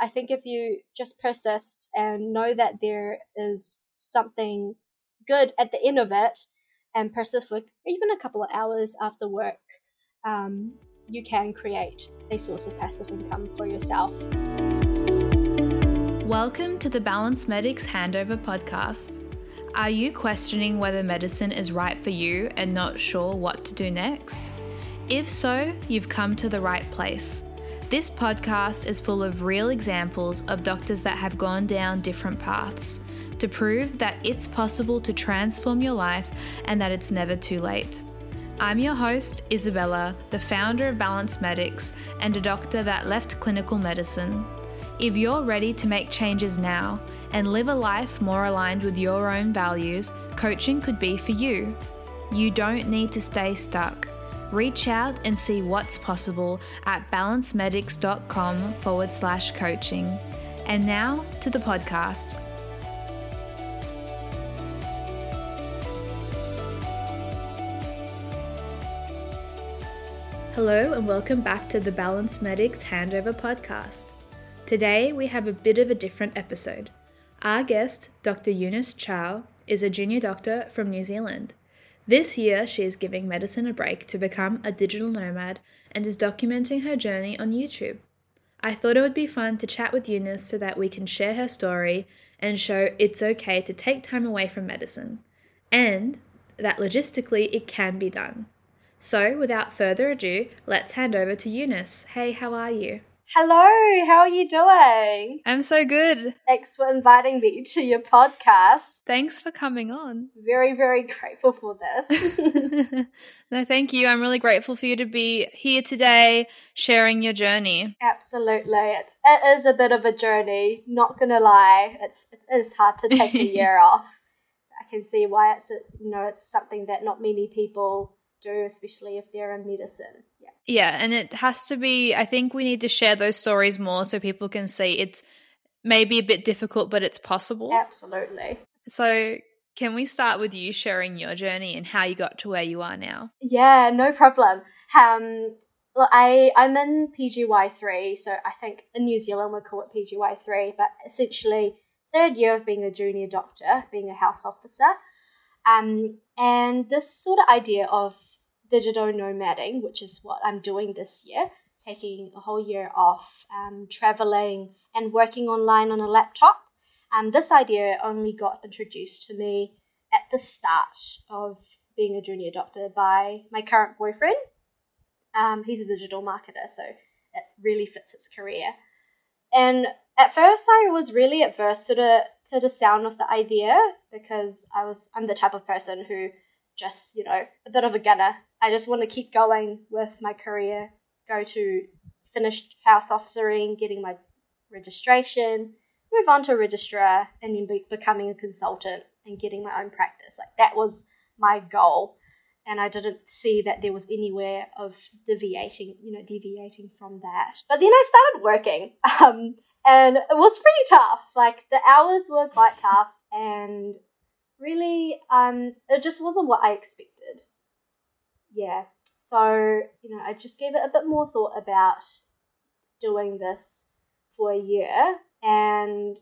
I think if you just persist and know that there is something good at the end of it and persist for even a couple of hours after work, um, you can create a source of passive income for yourself. Welcome to the Balanced Medics Handover Podcast. Are you questioning whether medicine is right for you and not sure what to do next? If so, you've come to the right place. This podcast is full of real examples of doctors that have gone down different paths to prove that it's possible to transform your life and that it's never too late. I'm your host, Isabella, the founder of Balanced Medics and a doctor that left clinical medicine. If you're ready to make changes now and live a life more aligned with your own values, coaching could be for you. You don't need to stay stuck. Reach out and see what's possible at balancedmedics.com forward slash coaching. And now to the podcast. Hello, and welcome back to the Balanced Medics Handover Podcast. Today we have a bit of a different episode. Our guest, Dr. Eunice Chou, is a junior doctor from New Zealand. This year, she is giving medicine a break to become a digital nomad and is documenting her journey on YouTube. I thought it would be fun to chat with Eunice so that we can share her story and show it's okay to take time away from medicine, and that logistically it can be done. So, without further ado, let's hand over to Eunice. Hey, how are you? Hello, how are you doing? I'm so good. Thanks for inviting me to your podcast. Thanks for coming on. Very, very grateful for this. no, thank you. I'm really grateful for you to be here today sharing your journey. Absolutely. It's it is a bit of a journey, not gonna lie. It's it is hard to take a year off. I can see why it's a, you know, it's something that not many people do, especially if they're in medicine. Yeah, and it has to be, I think we need to share those stories more so people can see it's maybe a bit difficult, but it's possible. Absolutely. So, can we start with you sharing your journey and how you got to where you are now? Yeah, no problem. Um, well, I, I'm in PGY3, so I think in New Zealand we call it PGY3, but essentially third year of being a junior doctor, being a house officer. Um, and this sort of idea of digital nomading, which is what I'm doing this year, taking a whole year off, um, traveling and working online on a laptop. Um, this idea only got introduced to me at the start of being a junior doctor by my current boyfriend. Um, he's a digital marketer, so it really fits his career. And at first, I was really adverse to the to the sound of the idea because I was I'm the type of person who just you know a bit of a gunner I just want to keep going with my career, go to finished house officering, getting my registration, move on to registrar, and then be- becoming a consultant and getting my own practice. Like that was my goal. And I didn't see that there was anywhere of deviating, you know, deviating from that. But then I started working, um, and it was pretty tough. Like the hours were quite tough, and really, um, it just wasn't what I expected. Yeah, so, you know, I just gave it a bit more thought about doing this for a year and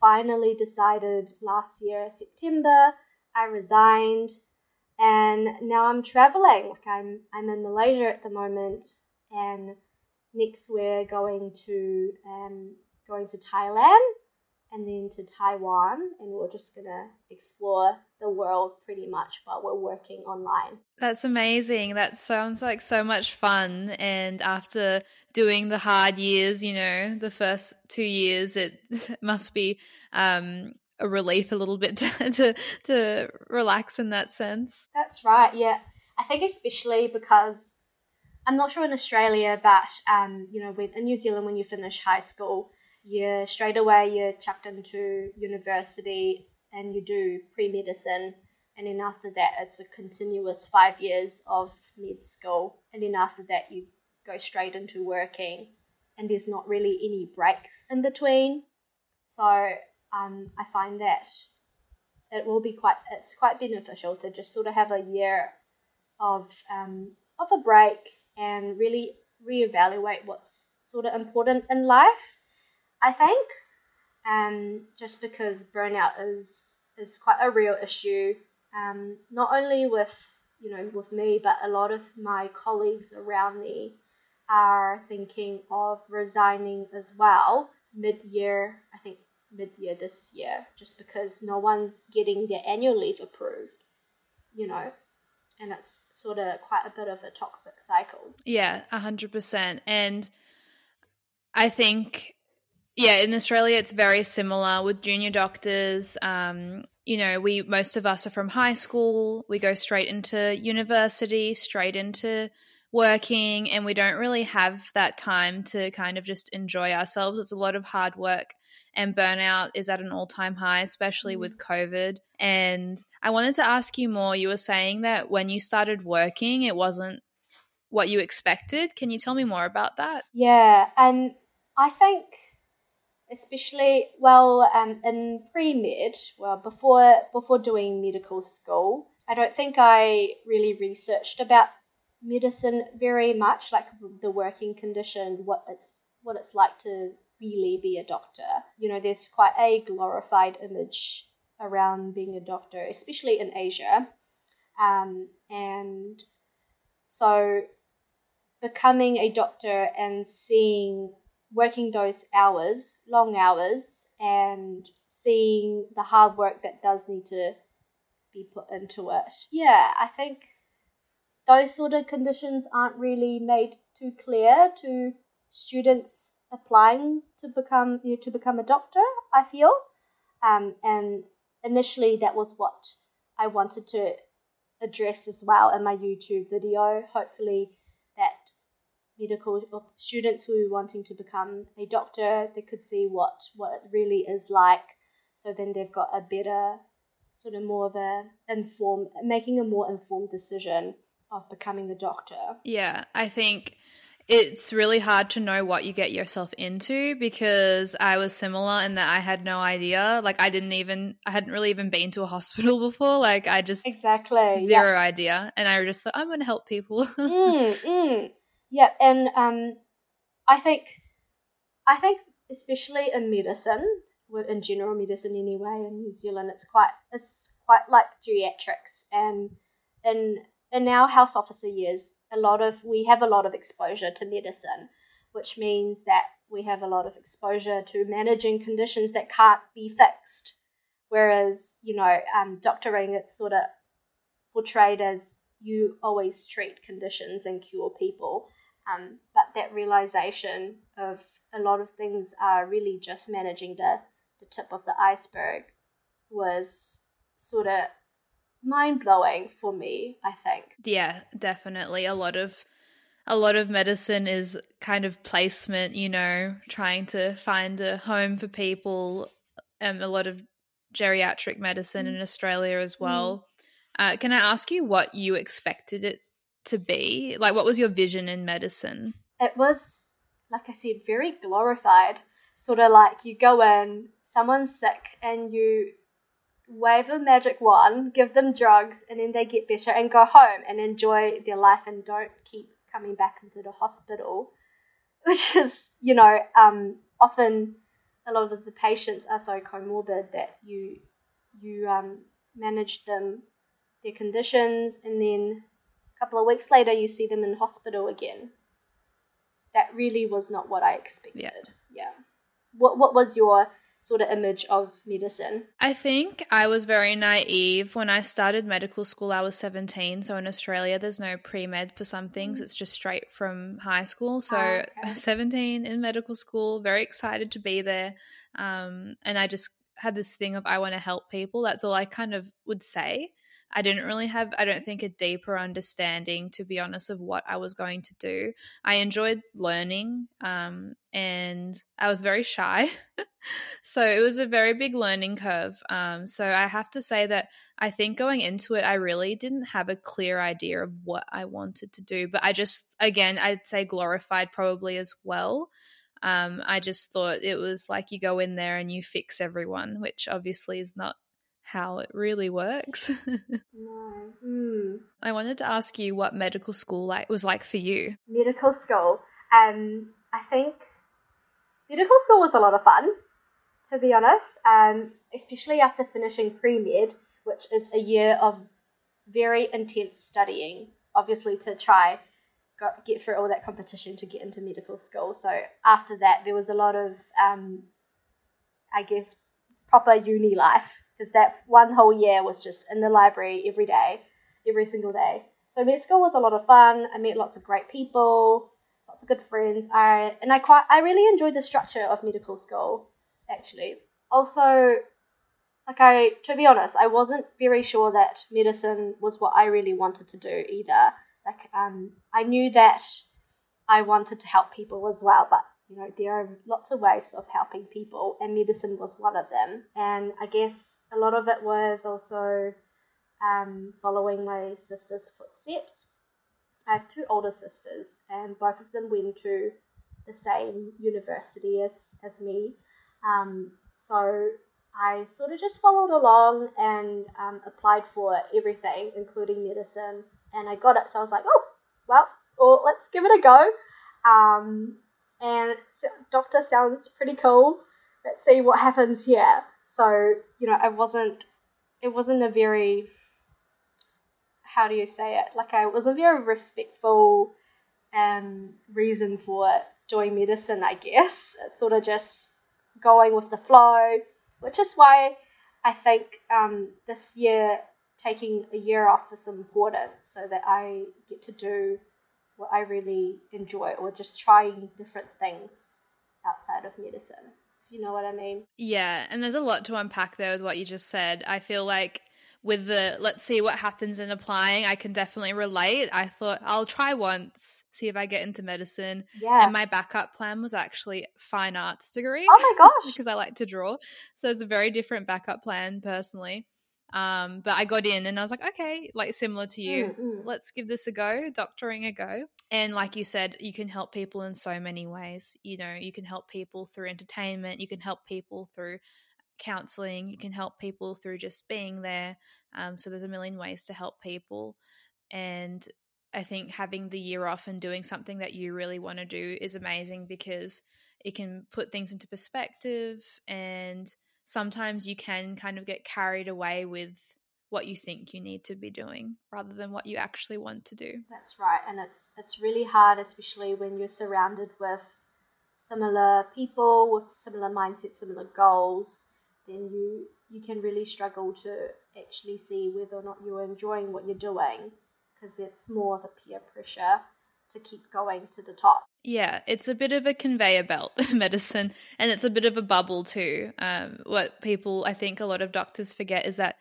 finally decided last year, September, I resigned and now I'm traveling. Like I'm I'm in Malaysia at the moment and next we're going to um going to Thailand and then to Taiwan, and we're just gonna explore the world pretty much while we're working online. That's amazing. That sounds like so much fun. And after doing the hard years, you know, the first two years, it must be um, a relief a little bit to, to to relax in that sense. That's right. Yeah, I think especially because I'm not sure in Australia, but um, you know, when, in New Zealand, when you finish high school you straight away you're chucked into university and you do pre-medicine. And then after that it's a continuous five years of med school. And then after that you go straight into working. And there's not really any breaks in between. So um, i find that it will be quite it's quite beneficial to just sort of have a year of um, of a break and really reevaluate what's sort of important in life I think, um, just because burnout is is quite a real issue, um, not only with you know with me, but a lot of my colleagues around me are thinking of resigning as well mid year. I think mid year this year, just because no one's getting their annual leave approved. You know, and it's sort of quite a bit of a toxic cycle. Yeah, a hundred percent. And I think, yeah, in Australia, it's very similar with junior doctors. Um, you know, we most of us are from high school. We go straight into university, straight into working, and we don't really have that time to kind of just enjoy ourselves. It's a lot of hard work, and burnout is at an all time high, especially mm. with COVID. And I wanted to ask you more. You were saying that when you started working, it wasn't what you expected. Can you tell me more about that? Yeah, and I think especially well um, in pre-med well before before doing medical school i don't think i really researched about medicine very much like the working condition what it's what it's like to really be a doctor. You know there's quite a glorified image around being a doctor especially in asia. Um, and so becoming a doctor and seeing working those hours, long hours, and seeing the hard work that does need to be put into it. Yeah, I think those sort of conditions aren't really made too clear to students applying to become you know, to become a doctor. I feel, um, and initially that was what I wanted to address as well in my YouTube video. Hopefully, medical students who are wanting to become a doctor they could see what what it really is like so then they've got a better sort of more of a informed making a more informed decision of becoming a doctor yeah i think it's really hard to know what you get yourself into because I was similar in that I had no idea. Like I didn't even I hadn't really even been to a hospital before. Like I just exactly zero yeah. idea, and I just thought I'm going to help people. mm, mm. Yeah, and um, I think, I think especially in medicine, in general medicine anyway, in New Zealand, it's quite it's quite like geriatrics, and in in our house officer years, a lot of we have a lot of exposure to medicine, which means that we have a lot of exposure to managing conditions that can't be fixed. Whereas, you know, um, doctoring, it's sort of portrayed as you always treat conditions and cure people. Um, but that realization of a lot of things are really just managing the, the tip of the iceberg was sort of mind blowing for me, I think. Yeah, definitely. A lot of a lot of medicine is kind of placement, you know, trying to find a home for people. Um, a lot of geriatric medicine mm. in Australia as well. Mm. Uh, can I ask you what you expected it to be? Like, what was your vision in medicine? It was, like I said, very glorified. Sort of like you go in, someone's sick, and you wave a magic wand, give them drugs, and then they get better and go home and enjoy their life and don't keep coming back into the hospital. Which is, you know, um, often a lot of the patients are so comorbid that you you um, manage them their conditions and then couple of weeks later, you see them in hospital again. That really was not what I expected. Yeah. yeah. What What was your sort of image of medicine? I think I was very naive when I started medical school. I was 17. So in Australia, there's no pre med for some things, mm-hmm. it's just straight from high school. So oh, okay. 17 in medical school, very excited to be there. Um, and I just had this thing of I want to help people. That's all I kind of would say. I didn't really have, I don't think, a deeper understanding, to be honest, of what I was going to do. I enjoyed learning um, and I was very shy. so it was a very big learning curve. Um, so I have to say that I think going into it, I really didn't have a clear idea of what I wanted to do. But I just, again, I'd say glorified probably as well. Um, I just thought it was like you go in there and you fix everyone, which obviously is not how it really works. no. Mm. I wanted to ask you what medical school like was like for you. Medical school. Um, I think medical school was a lot of fun, to be honest, um, especially after finishing pre med, which is a year of very intense studying, obviously, to try got, get through all that competition to get into medical school. So after that, there was a lot of, um, I guess, proper uni life because that one whole year was just in the library every day, every single day. So med school was a lot of fun. I met lots of great people, lots of good friends. I and I quite I really enjoyed the structure of medical school. Actually, also, like I to be honest, I wasn't very sure that medicine was what I really wanted to do either. Like um, I knew that I wanted to help people as well, but you know there are lots of ways of helping people, and medicine was one of them. And I guess a lot of it was also um, following my sister's footsteps. I have two older sisters, and both of them went to the same university as, as me. Um, so I sort of just followed along and um, applied for everything, including medicine and I got it. So I was like, oh, well, well let's give it a go. Um, and doctor sounds pretty cool. Let's see what happens here. So you know, I wasn't. It wasn't a very. How do you say it? Like I was a very respectful um, reason for doing medicine. I guess it's sort of just going with the flow, which is why I think um, this year taking a year off is important so that I get to do what I really enjoy or just trying different things outside of medicine. You know what I mean? Yeah, and there's a lot to unpack there with what you just said. I feel like with the let's see what happens in applying, I can definitely relate. I thought I'll try once, see if I get into medicine. Yeah. And my backup plan was actually fine arts degree. Oh my gosh. because I like to draw. So it's a very different backup plan personally. Um, but I got in and I was like, okay, like similar to you, mm-hmm. let's give this a go, doctoring a go. And like you said, you can help people in so many ways. You know, you can help people through entertainment, you can help people through counseling, you can help people through just being there. Um, so there's a million ways to help people. And I think having the year off and doing something that you really want to do is amazing because it can put things into perspective and sometimes you can kind of get carried away with what you think you need to be doing rather than what you actually want to do. That's right, and it's it's really hard especially when you're surrounded with similar people with similar mindsets, similar goals, then you you can really struggle to actually see whether or not you're enjoying what you're doing because it's more of a peer pressure to keep going to the top. Yeah, it's a bit of a conveyor belt medicine, and it's a bit of a bubble too. Um, what people, I think, a lot of doctors forget is that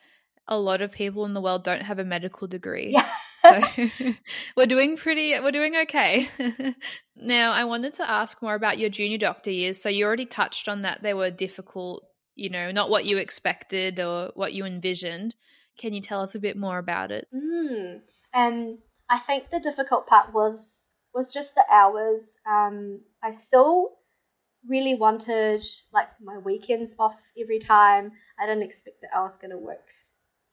a lot of people in the world don't have a medical degree. Yeah. so we're doing pretty, we're doing okay. now, I wanted to ask more about your junior doctor years. So you already touched on that; they were difficult. You know, not what you expected or what you envisioned. Can you tell us a bit more about it? Mm. And I think the difficult part was was just the hours. Um, I still really wanted like my weekends off every time. I didn't expect that I was going to work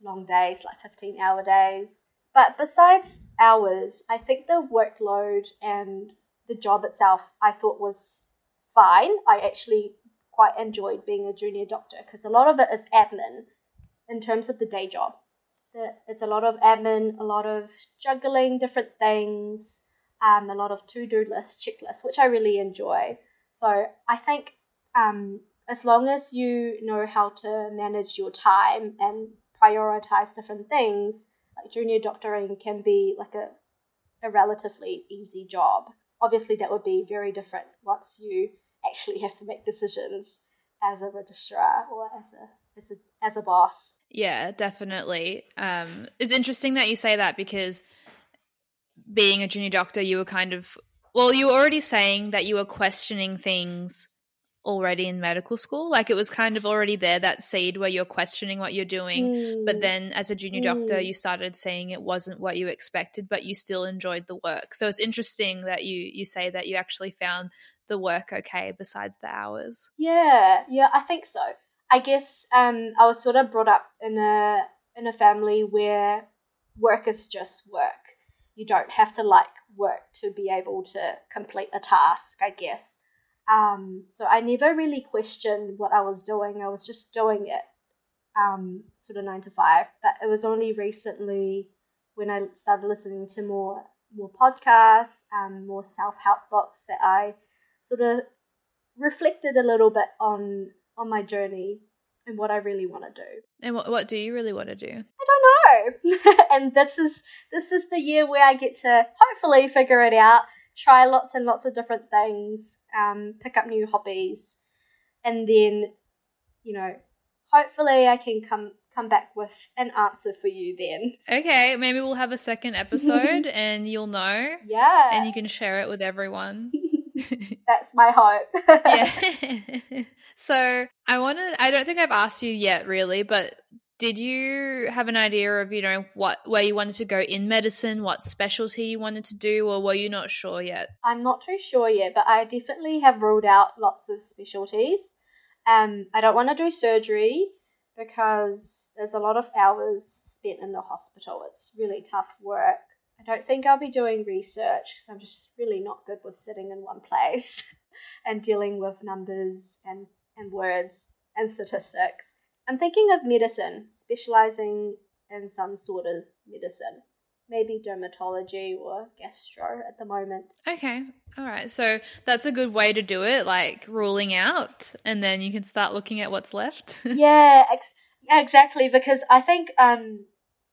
long days, like 15 hour days. But besides hours, I think the workload and the job itself I thought was fine. I actually quite enjoyed being a junior doctor because a lot of it is admin in terms of the day job. It's a lot of admin, a lot of juggling different things, um, a lot of to do list checklists, which I really enjoy. So I think um, as long as you know how to manage your time and prioritize different things, like junior doctoring can be like a, a relatively easy job. Obviously, that would be very different once you actually have to make decisions as a registrar or as a as a as a boss. Yeah, definitely. Um, it's interesting that you say that because being a junior doctor, you were kind of well, you were already saying that you were questioning things already in medical school. Like it was kind of already there, that seed where you're questioning what you're doing. Mm. But then as a junior mm. doctor, you started saying it wasn't what you expected, but you still enjoyed the work. So it's interesting that you you say that you actually found the work okay besides the hours. Yeah, yeah, I think so. I guess um, I was sort of brought up in a in a family where work is just work. You don't have to like work to be able to complete a task. I guess, Um, so I never really questioned what I was doing. I was just doing it, um, sort of nine to five. But it was only recently when I started listening to more more podcasts, um, more self help books that I sort of reflected a little bit on on my journey and what I really want to do. And what what do you really want to do? I don't know. and this is this is the year where I get to hopefully figure it out, try lots and lots of different things, um, pick up new hobbies, and then, you know, hopefully I can come come back with an answer for you then. Okay, maybe we'll have a second episode and you'll know. Yeah. And you can share it with everyone. That's my hope. yeah. so I wanted I don't think I've asked you yet really, but did you have an idea of, you know, what where you wanted to go in medicine, what specialty you wanted to do, or were you not sure yet? I'm not too sure yet, but I definitely have ruled out lots of specialties. Um, I don't want to do surgery because there's a lot of hours spent in the hospital. It's really tough work. I don't think I'll be doing research because I'm just really not good with sitting in one place and dealing with numbers and, and words and statistics. I'm thinking of medicine, specializing in some sort of medicine. Maybe dermatology or gastro at the moment. Okay. All right. So that's a good way to do it, like ruling out, and then you can start looking at what's left. yeah, ex- exactly. Because I think um,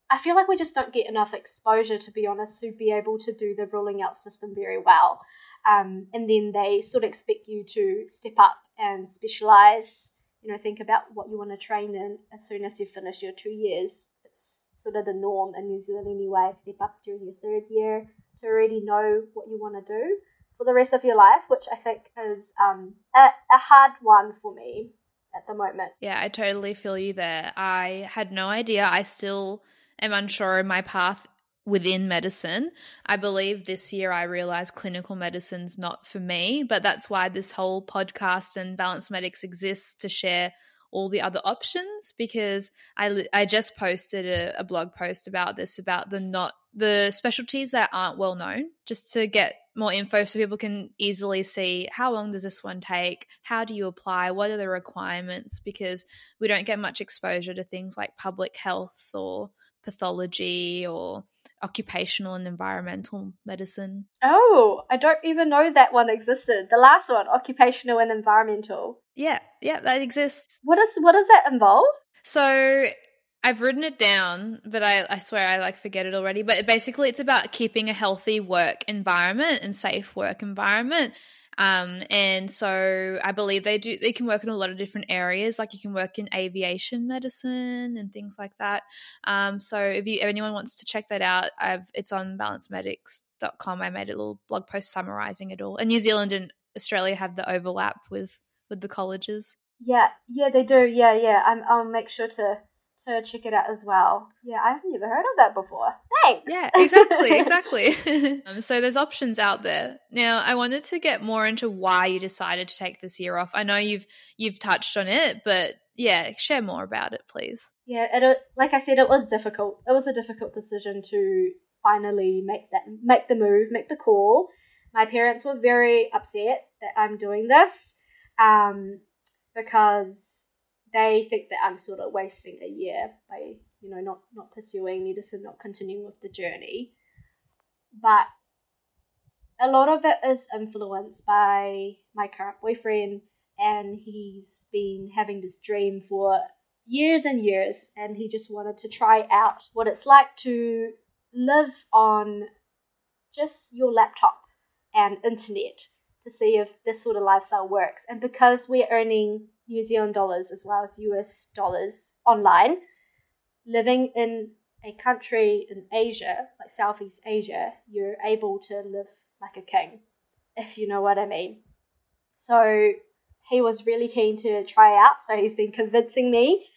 I feel like we just don't get enough exposure, to be honest, to be able to do the ruling out system very well. Um, and then they sort of expect you to step up and specialize. You know, think about what you want to train in as soon as you finish your two years. It's sort of the norm in New Zealand anyway. Step up during your third year to already know what you want to do for the rest of your life, which I think is um, a, a hard one for me at the moment. Yeah, I totally feel you there. I had no idea. I still am unsure in my path within medicine. I believe this year I realized clinical medicine's not for me, but that's why this whole podcast and Balanced Medics exists to share all the other options because I, I just posted a, a blog post about this about the not the specialties that aren't well known just to get more info so people can easily see how long does this one take how do you apply what are the requirements because we don't get much exposure to things like public health or pathology or occupational and environmental medicine. Oh, I don't even know that one existed. The last one, occupational and environmental. Yeah, yeah, that exists. What is what does that involve? So I've written it down, but I, I swear I like forget it already. But basically, it's about keeping a healthy work environment and safe work environment. Um, and so I believe they do. They can work in a lot of different areas. Like you can work in aviation medicine and things like that. Um, so if you if anyone wants to check that out, I've it's on balancedmedics.com. I made a little blog post summarizing it all. And New Zealand and Australia have the overlap with with the colleges. Yeah, yeah, they do. Yeah, yeah. I'm, I'll make sure to to check it out as well. Yeah, I've never heard of that before. Thanks. Yeah, exactly, exactly. um, so there's options out there. Now, I wanted to get more into why you decided to take this year off. I know you've you've touched on it, but yeah, share more about it, please. Yeah, it like I said, it was difficult. It was a difficult decision to finally make that make the move, make the call. My parents were very upset that I'm doing this, um, because they think that I'm sort of wasting a year by you know not not pursuing medicine, not continuing with the journey. But a lot of it is influenced by my current boyfriend, and he's been having this dream for years and years, and he just wanted to try out what it's like to live on just your laptop and internet to see if this sort of lifestyle works. And because we're earning New Zealand dollars as well as US dollars online, living in a country in Asia, like Southeast Asia, you're able to live like a king, if you know what I mean. So he was really keen to try out, so he's been convincing me,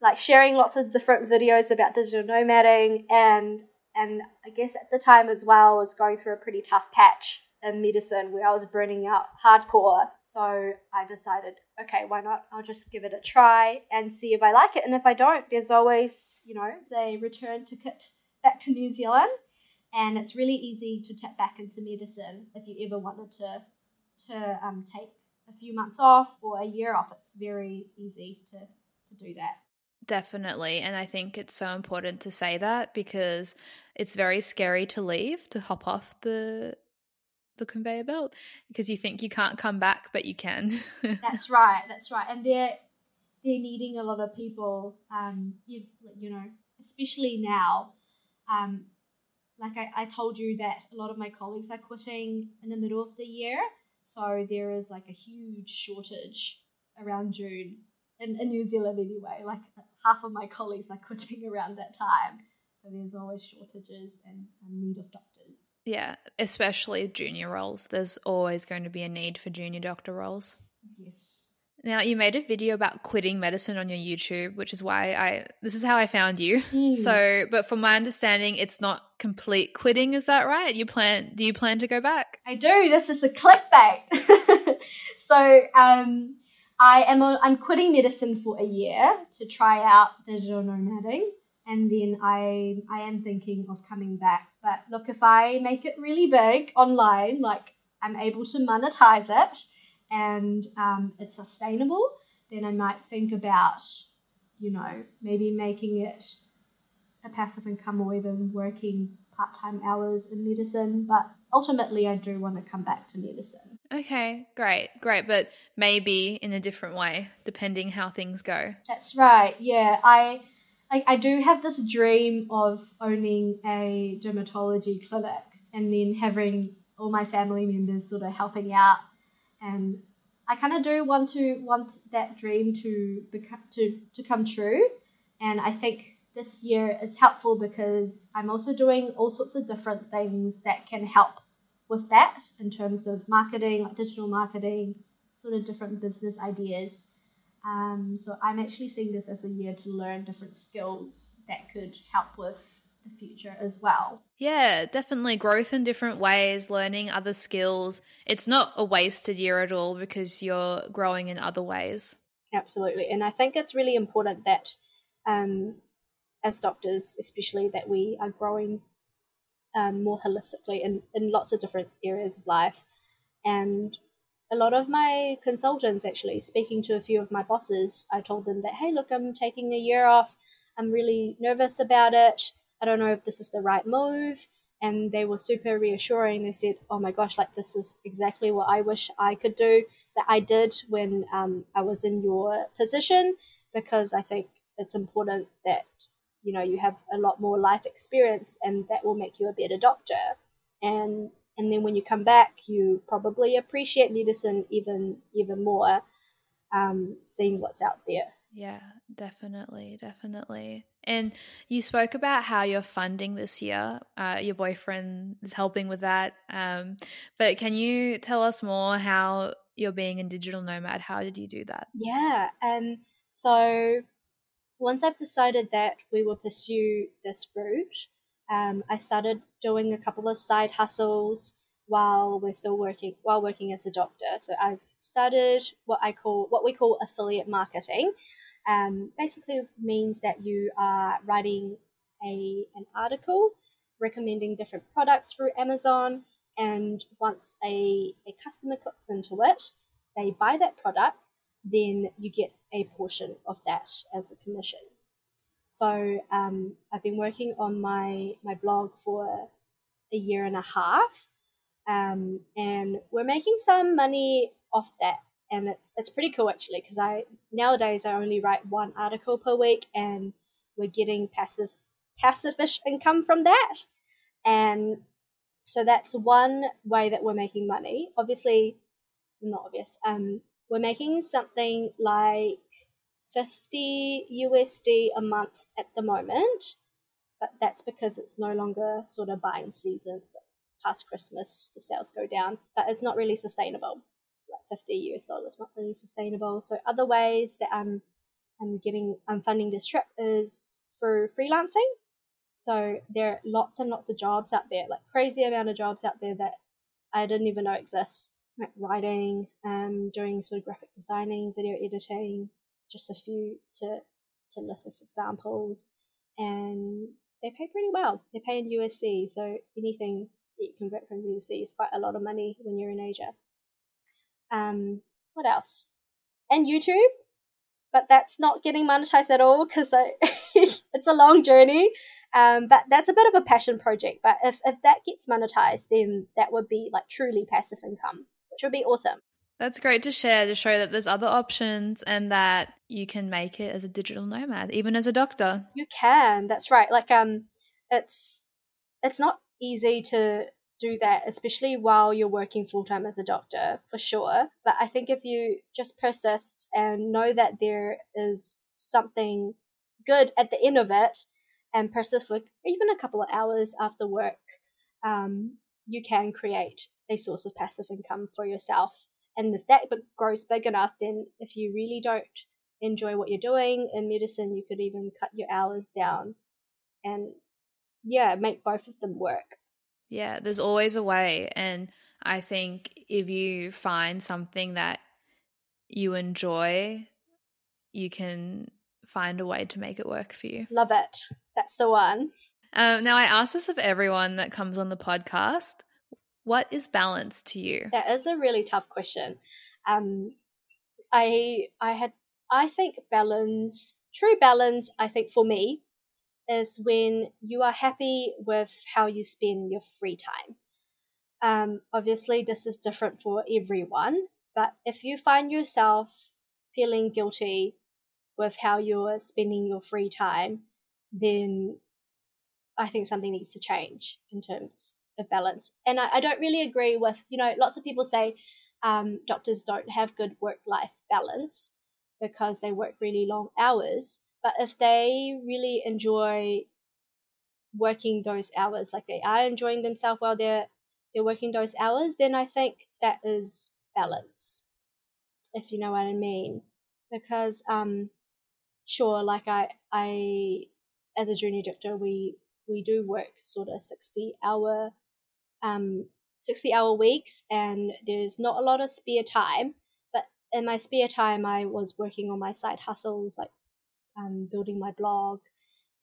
like sharing lots of different videos about digital nomading and and I guess at the time as well was going through a pretty tough patch in medicine where I was burning out hardcore. So I decided, okay, why not? I'll just give it a try and see if I like it. And if I don't, there's always, you know, a return ticket back to New Zealand. And it's really easy to tap back into medicine if you ever wanted to to um, take a few months off or a year off. It's very easy to, to do that. Definitely. And I think it's so important to say that because it's very scary to leave, to hop off the the conveyor belt because you think you can't come back but you can. that's right. That's right. And they're they're needing a lot of people um you, you know, especially now. Um like I, I told you that a lot of my colleagues are quitting in the middle of the year. So there is like a huge shortage around June in, in New Zealand anyway. Like half of my colleagues are quitting around that time. So there's always shortages and a need of doctors. Yeah, especially junior roles. There's always going to be a need for junior doctor roles. Yes. Now you made a video about quitting medicine on your YouTube, which is why I this is how I found you. Mm. So, but from my understanding, it's not complete quitting. Is that right? You plan? Do you plan to go back? I do. This is a clickbait. so, um, I am I'm quitting medicine for a year to try out digital nomading, and then I I am thinking of coming back. But look, if I make it really big online, like I'm able to monetize it and um, it's sustainable, then I might think about, you know, maybe making it a passive income or even working part time hours in medicine. But ultimately, I do want to come back to medicine. Okay, great, great. But maybe in a different way, depending how things go. That's right. Yeah. I. Like, I do have this dream of owning a dermatology clinic and then having all my family members sort of helping out and I kind of do want to want that dream to become to to come true, and I think this year is helpful because I'm also doing all sorts of different things that can help with that in terms of marketing, like digital marketing, sort of different business ideas. Um, so I'm actually seeing this as a year to learn different skills that could help with the future as well. Yeah, definitely growth in different ways, learning other skills. It's not a wasted year at all because you're growing in other ways. Absolutely. And I think it's really important that um, as doctors, especially, that we are growing um, more holistically in, in lots of different areas of life. And a lot of my consultants, actually, speaking to a few of my bosses, I told them that, hey, look, I'm taking a year off. I'm really nervous about it. I don't know if this is the right move. And they were super reassuring. They said, oh my gosh, like this is exactly what I wish I could do, that I did when um, I was in your position, because I think it's important that, you know, you have a lot more life experience and that will make you a better doctor. And and then when you come back, you probably appreciate medicine even even more, um, seeing what's out there. Yeah, definitely, definitely. And you spoke about how you're funding this year. Uh, your boyfriend is helping with that. Um, but can you tell us more how you're being a digital nomad? How did you do that? Yeah. Um, so once I've decided that we will pursue this route, um, I started doing a couple of side hustles while we're still working while working as a doctor. So I've started what I call what we call affiliate marketing um, basically means that you are writing a, an article recommending different products through Amazon. And once a, a customer clicks into it, they buy that product, then you get a portion of that as a commission. So um, I've been working on my, my blog for a year and a half, um, and we're making some money off that and it's it's pretty cool actually because I nowadays I only write one article per week, and we're getting passive passive-ish income from that, and so that's one way that we're making money. Obviously, not obvious. Um, we're making something like fifty USD a month at the moment, but that's because it's no longer sort of buying seasons. Past Christmas, the sales go down, but it's not really sustainable. Like 50 US dollars, not really sustainable. So other ways that I'm I'm getting I'm funding this trip is through freelancing. So there are lots and lots of jobs out there, like crazy amount of jobs out there that I didn't even know exist. Like writing, um, doing sort of graphic designing, video editing, just a few to to list as examples. And they pay pretty well. They pay in USD, so anything that you convert from USD is quite a lot of money when you're in Asia. Um, what else? And YouTube, but that's not getting monetized at all because it's a long journey. Um, but that's a bit of a passion project. But if, if that gets monetized, then that would be like truly passive income, which would be awesome. That's great to share to show that there's other options and that you can make it as a digital nomad, even as a doctor. You can. That's right. Like um, it's it's not easy to do that, especially while you're working full time as a doctor, for sure. But I think if you just persist and know that there is something good at the end of it, and persist for even a couple of hours after work, um, you can create a source of passive income for yourself. And if that grows big enough, then if you really don't enjoy what you're doing in medicine, you could even cut your hours down and, yeah, make both of them work. Yeah, there's always a way. And I think if you find something that you enjoy, you can find a way to make it work for you. Love it. That's the one. Um, now, I ask this of everyone that comes on the podcast. What is balance to you? That is a really tough question. Um, I I had I think balance, true balance. I think for me, is when you are happy with how you spend your free time. Um, obviously, this is different for everyone, but if you find yourself feeling guilty with how you're spending your free time, then I think something needs to change in terms of balance. And I, I don't really agree with, you know, lots of people say um, doctors don't have good work life balance because they work really long hours. But if they really enjoy working those hours, like they are enjoying themselves while they're they're working those hours, then I think that is balance. If you know what I mean. Because um sure, like I I as a junior doctor we we do work sort of sixty hour um 60 hour weeks and there's not a lot of spare time but in my spare time i was working on my side hustles like um, building my blog,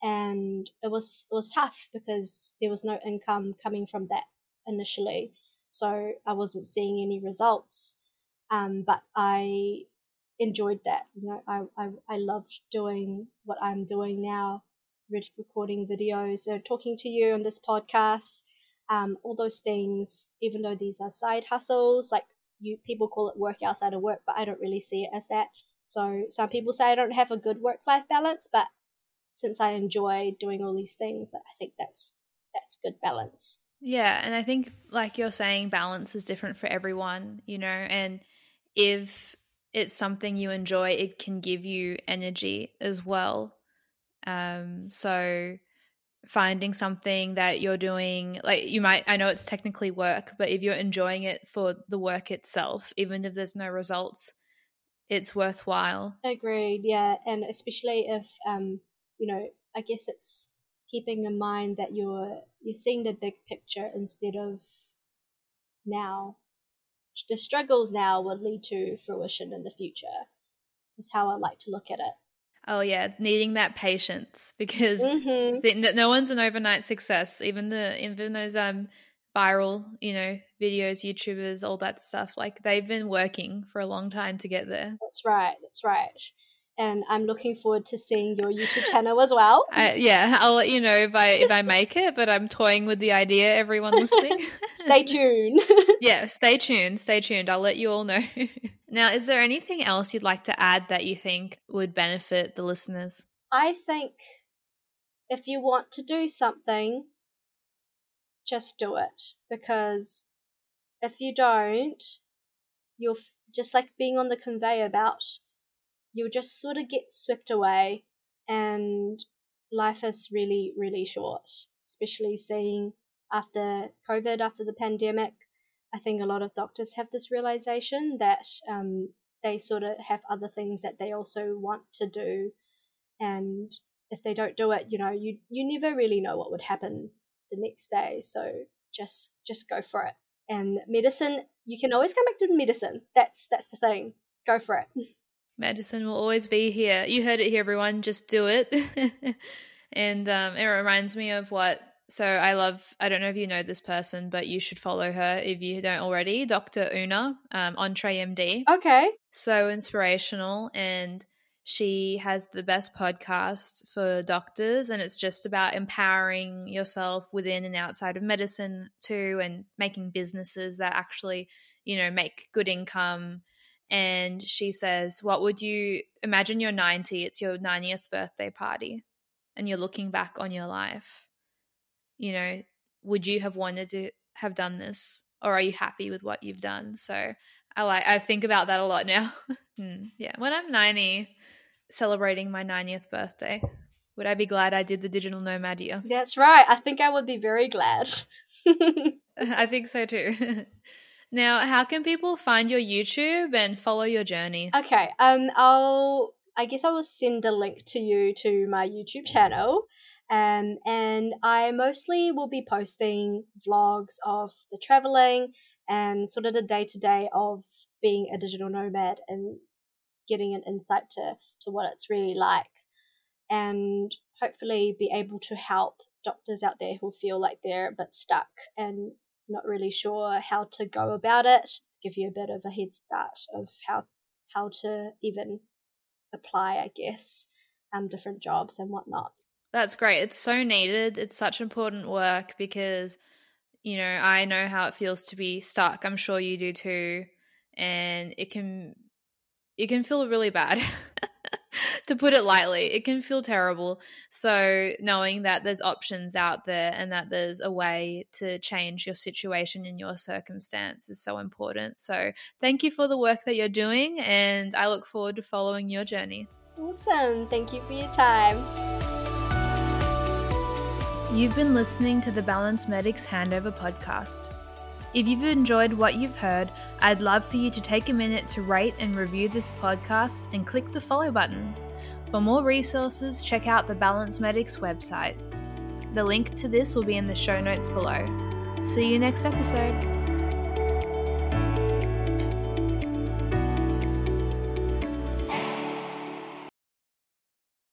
and it was it was tough because there was no income coming from that initially, so I wasn't seeing any results. Um, but I enjoyed that. You know, I, I I loved doing what I'm doing now, recording videos, and talking to you on this podcast. Um, all those things, even though these are side hustles, like you people call it work outside of work, but I don't really see it as that. So some people say I don't have a good work life balance, but since I enjoy doing all these things, I think that's that's good balance. Yeah, and I think like you're saying balance is different for everyone, you know, and if it's something you enjoy, it can give you energy as well. Um so finding something that you're doing like you might I know it's technically work, but if you're enjoying it for the work itself, even if there's no results, it's worthwhile. Agreed, yeah. And especially if um, you know, I guess it's keeping in mind that you're you're seeing the big picture instead of now. The struggles now will lead to fruition in the future. Is how I like to look at it. Oh yeah, needing that patience because mm-hmm. no one's an overnight success. Even the even those um viral, you know, videos, YouTubers, all that stuff. Like they've been working for a long time to get there. That's right. That's right. And I'm looking forward to seeing your YouTube channel as well. Yeah, I'll let you know if I if I make it. But I'm toying with the idea. Everyone listening, stay tuned. yeah, stay tuned. Stay tuned. I'll let you all know. now, is there anything else you'd like to add that you think would benefit the listeners? I think if you want to do something, just do it because if you don't, you'll just like being on the conveyor belt, you'll just sort of get swept away, and life is really, really short, especially seeing after COVID, after the pandemic. I think a lot of doctors have this realization that um, they sort of have other things that they also want to do, and if they don't do it, you know, you you never really know what would happen the next day. So just just go for it. And medicine, you can always come back to medicine. That's that's the thing. Go for it. Medicine will always be here. You heard it here, everyone. Just do it. and um, it reminds me of what So I love, I don't know if you know this person, but you should follow her if you don't already. Dr. Una um, EntreMD. Okay. So inspirational. And she has the best podcast for doctors. And it's just about empowering yourself within and outside of medicine too, and making businesses that actually, you know, make good income. And she says, What would you imagine you're 90? It's your 90th birthday party. And you're looking back on your life you know, would you have wanted to have done this? Or are you happy with what you've done? So I like I think about that a lot now. Hmm, yeah. When I'm 90, celebrating my 90th birthday, would I be glad I did the digital nomad year? That's right. I think I would be very glad. I think so too. Now, how can people find your YouTube and follow your journey? Okay. Um I'll I guess I will send a link to you to my YouTube channel. Um, and I mostly will be posting vlogs of the traveling and sort of the day to day of being a digital nomad and getting an insight to, to what it's really like. And hopefully be able to help doctors out there who feel like they're a bit stuck and not really sure how to go about it. To give you a bit of a head start of how how to even apply, I guess, um, different jobs and whatnot. That's great. It's so needed. It's such important work because, you know, I know how it feels to be stuck. I'm sure you do too. And it can it can feel really bad. to put it lightly, it can feel terrible. So, knowing that there's options out there and that there's a way to change your situation in your circumstance is so important. So, thank you for the work that you're doing, and I look forward to following your journey. Awesome. Thank you for your time. You've been listening to the Balanced Medics Handover podcast. If you've enjoyed what you've heard, I'd love for you to take a minute to rate and review this podcast and click the follow button. For more resources, check out the Balanced Medics website. The link to this will be in the show notes below. See you next episode.